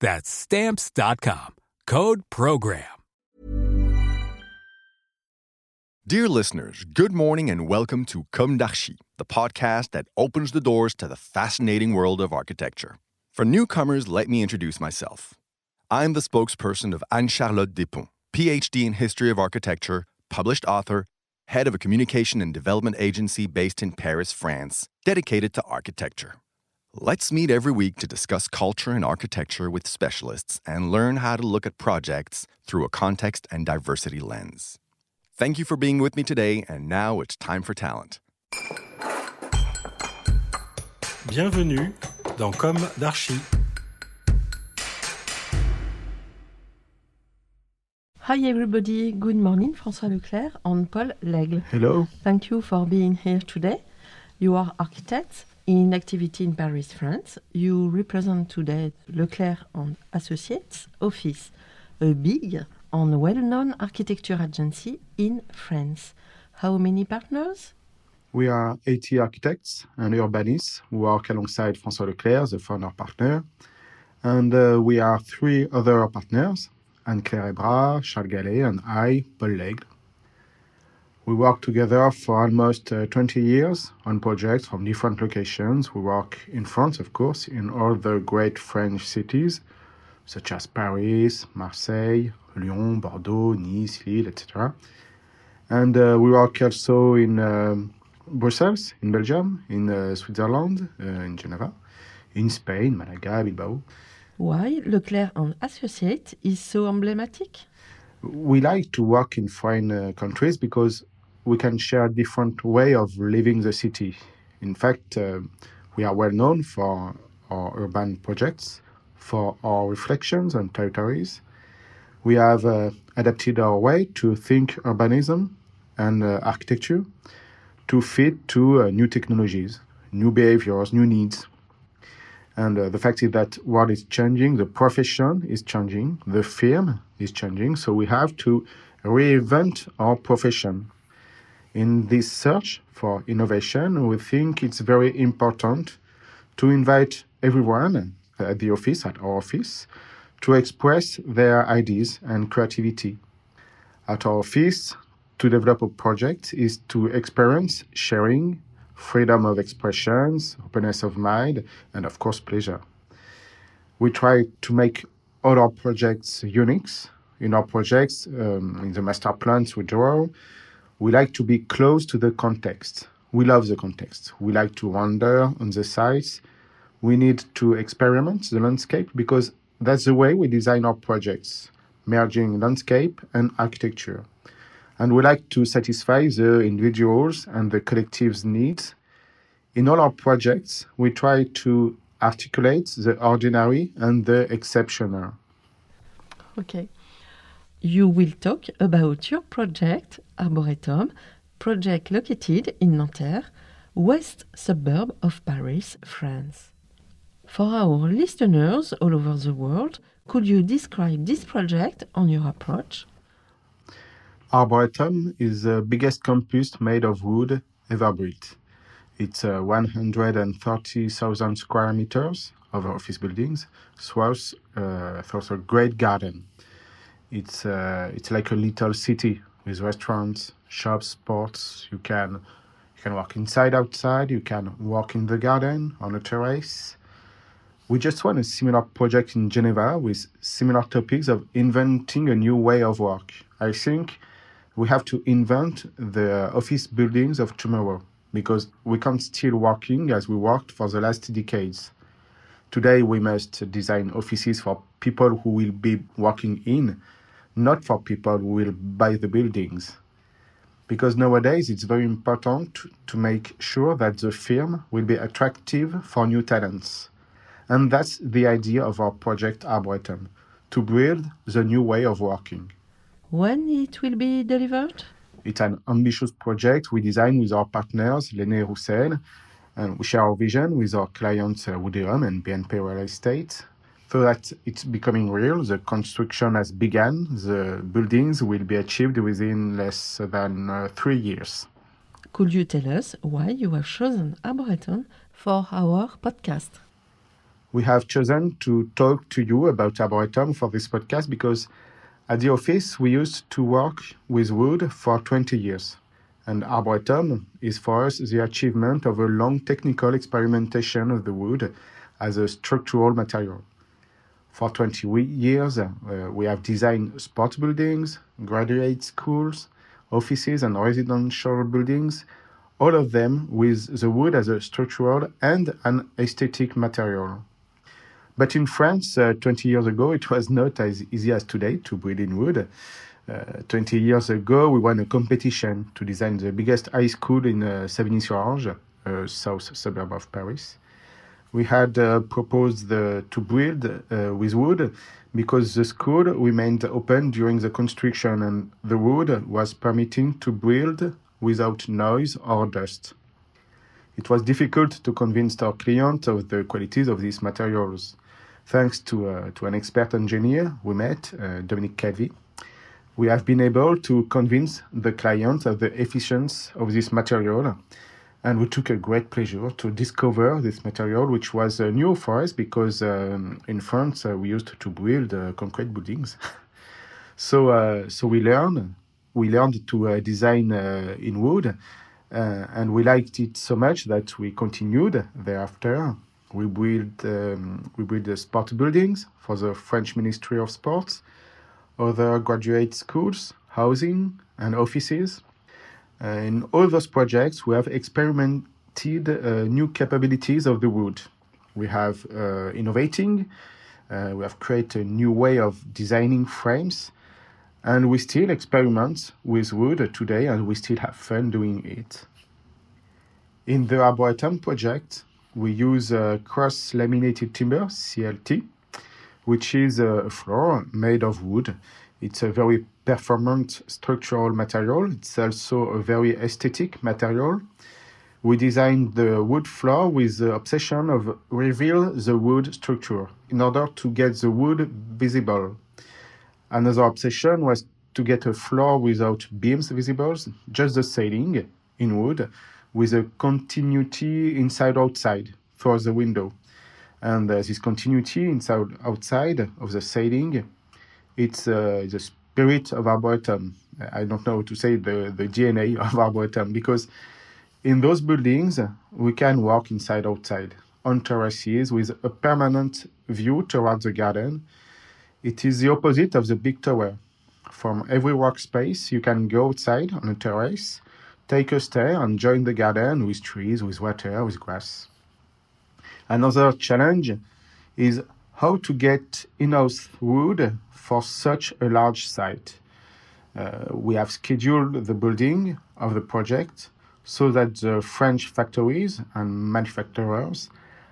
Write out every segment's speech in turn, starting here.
That's stamps.com. Code program. Dear listeners, good morning and welcome to Comme d'Archi, the podcast that opens the doors to the fascinating world of architecture. For newcomers, let me introduce myself. I'm the spokesperson of Anne Charlotte Despont, PhD in History of Architecture, published author, head of a communication and development agency based in Paris, France, dedicated to architecture. Let's meet every week to discuss culture and architecture with specialists and learn how to look at projects through a context and diversity lens. Thank you for being with me today, and now it's time for talent. Bienvenue dans Comme d'Archi. Hi everybody, good morning, François Leclercq and Paul Laigle. Hello. Thank you for being here today. You are architects in activity in Paris, France. You represent today Leclercq and Associates office, a big and well-known architecture agency in France. How many partners? We are 80 architects and urbanists who work alongside François Leclercq, the founder partner. And uh, we are three other partners, Anne-Claire Ebra, Charles Gallet, and I, Paul Laigle. We work together for almost uh, 20 years on projects from different locations. We work in France, of course, in all the great French cities, such as Paris, Marseille, Lyon, Bordeaux, Nice, Lille, etc. And uh, we work also in um, Brussels, in Belgium, in uh, Switzerland, uh, in Geneva, in Spain, Malaga, Bilbao. Why Leclercq and Associates is so emblematic? We like to work in foreign uh, countries because we can share different way of living the city. In fact, uh, we are well known for our urban projects, for our reflections on territories. We have uh, adapted our way to think urbanism and uh, architecture to fit to uh, new technologies, new behaviors, new needs. And uh, the fact is that what is changing, the profession is changing, the firm is changing, so we have to reinvent our profession in this search for innovation, we think it's very important to invite everyone at the office, at our office, to express their ideas and creativity. At our office, to develop a project is to experience sharing, freedom of expressions, openness of mind, and of course, pleasure. We try to make all our projects unique. In our projects, um, in the master plans we draw, we like to be close to the context. We love the context. We like to wander on the sites. We need to experiment the landscape because that's the way we design our projects, merging landscape and architecture. And we like to satisfy the individuals and the collective's needs. In all our projects, we try to articulate the ordinary and the exceptional. Okay. You will talk about your project, Arboretum, project located in Nanterre, west suburb of Paris, France. For our listeners all over the world, could you describe this project and your approach? Arboretum is the biggest campus made of wood ever built. It's uh, 130,000 square meters of office buildings, throughout, uh, a great garden. It's uh, it's like a little city with restaurants, shops, sports. You can you can walk inside, outside. You can walk in the garden on a terrace. We just won a similar project in Geneva with similar topics of inventing a new way of work. I think we have to invent the office buildings of tomorrow because we can't still working as we worked for the last decades. Today, we must design offices for people who will be working in, not for people who will buy the buildings. Because nowadays, it's very important to, make sure that the firm will be attractive for new talents. And that's the idea of our project Arboretum to build the new way of working. When it will be delivered? It's an ambitious project we designed with our partners, Laisné Roussel, and we share our vision with our clients, uh, Woodeum and BNP Real Estate. So that it's becoming real, the construction has begun, the buildings will be achieved within less than uh, three years. Could you tell us why you have chosen Arboretum for our podcast? We have chosen to talk to you about Arboretum for this podcast because at the office we used to work with wood for 20 years. And Arboretum is for us the achievement of a long technical experimentation of the wood as a structural material. For 20 years, uh, we have designed sports buildings, graduate schools, offices, and residential buildings, all of them with the wood as a structural and an aesthetic material. But in France, uh, 20 years ago, it was not as easy as today to build in wood. Uh, 20 years ago, we won a competition to design the biggest high school in uh, Savigny-sur-Orge, a south suburb of Paris we had uh, proposed the, to build uh, with wood because the school remained open during the construction and the wood was permitting to build without noise or dust. It was difficult to convince our client of the qualities of these materials. Thanks to, uh, to an expert engineer we met, uh, Dominique Calvi, we have been able to convince the client of the efficiency of this material and we took a great pleasure to discover this material, which was uh, new for us because um, in France uh, we used to build uh, concrete buildings. so, uh, so we learned we learned to uh, design uh, in wood, and we liked it so much that we continued thereafter. We built um, we built the sport buildings for the French Ministry of Sports, other graduate schools, housing, and offices in all those projects, we have experimented uh, new capabilities of the wood. We have uh, innovating, we have created a new way of designing frames, and we still experiment with wood today, and we still have fun doing it. In the Arboretum project, we use uh, cross laminated timber, CLT, which is a floor made of wood. It's a very performant structural material. It's also a very aesthetic material. We designed the wood floor with the obsession of reveal the wood structure in order to get the wood visible. Another obsession was to get a floor without beams visible, just the ceiling in wood with a continuity inside outside for the window. And uh, this continuity inside outside of the ceiling, it's uh, the spirit of Arboretum. I don't know how to say the, the DNA of Arboretum because in those buildings we can walk inside outside on terraces with a permanent view towards the garden. It is the opposite of the big tower. From every workspace, you can go outside on a terrace, take a stair, and join the garden with trees, with water, with grass. Another challenge is how to get enough wood for such a large site. Uh, we have scheduled the building of the project so that the French factories and manufacturers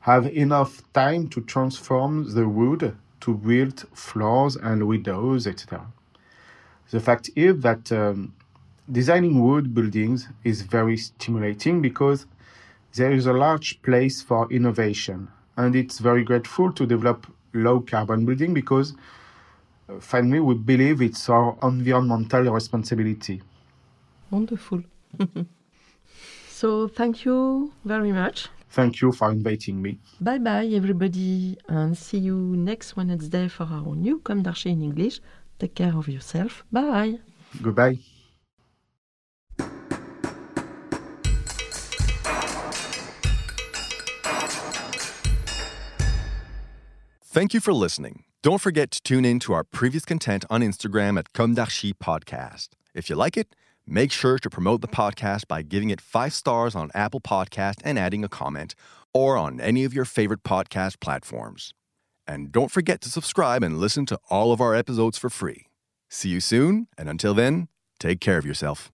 have enough time to transform the wood to build floors and windows, etc. The fact is that um, designing wood buildings is very stimulating because there is a large place for innovation, and it's very grateful to develop low carbon building because uh, finally, we believe it's our environmental responsibility. Wonderful. so, thank you very much. Thank you for inviting me. Bye bye, everybody, and see you next Wednesday for our new Comme d'Archi in English. Take care of yourself. Bye. Goodbye. Thank you for listening. Don't forget to tune in to our previous content on Instagram at Comme d'Archi Podcast. If you like it, make sure to promote the podcast by giving it five stars on Apple Podcast and adding a comment, or on any of your favorite podcast platforms. And don't forget to subscribe and listen to all of our episodes for free. See you soon, and until then, take care of yourself.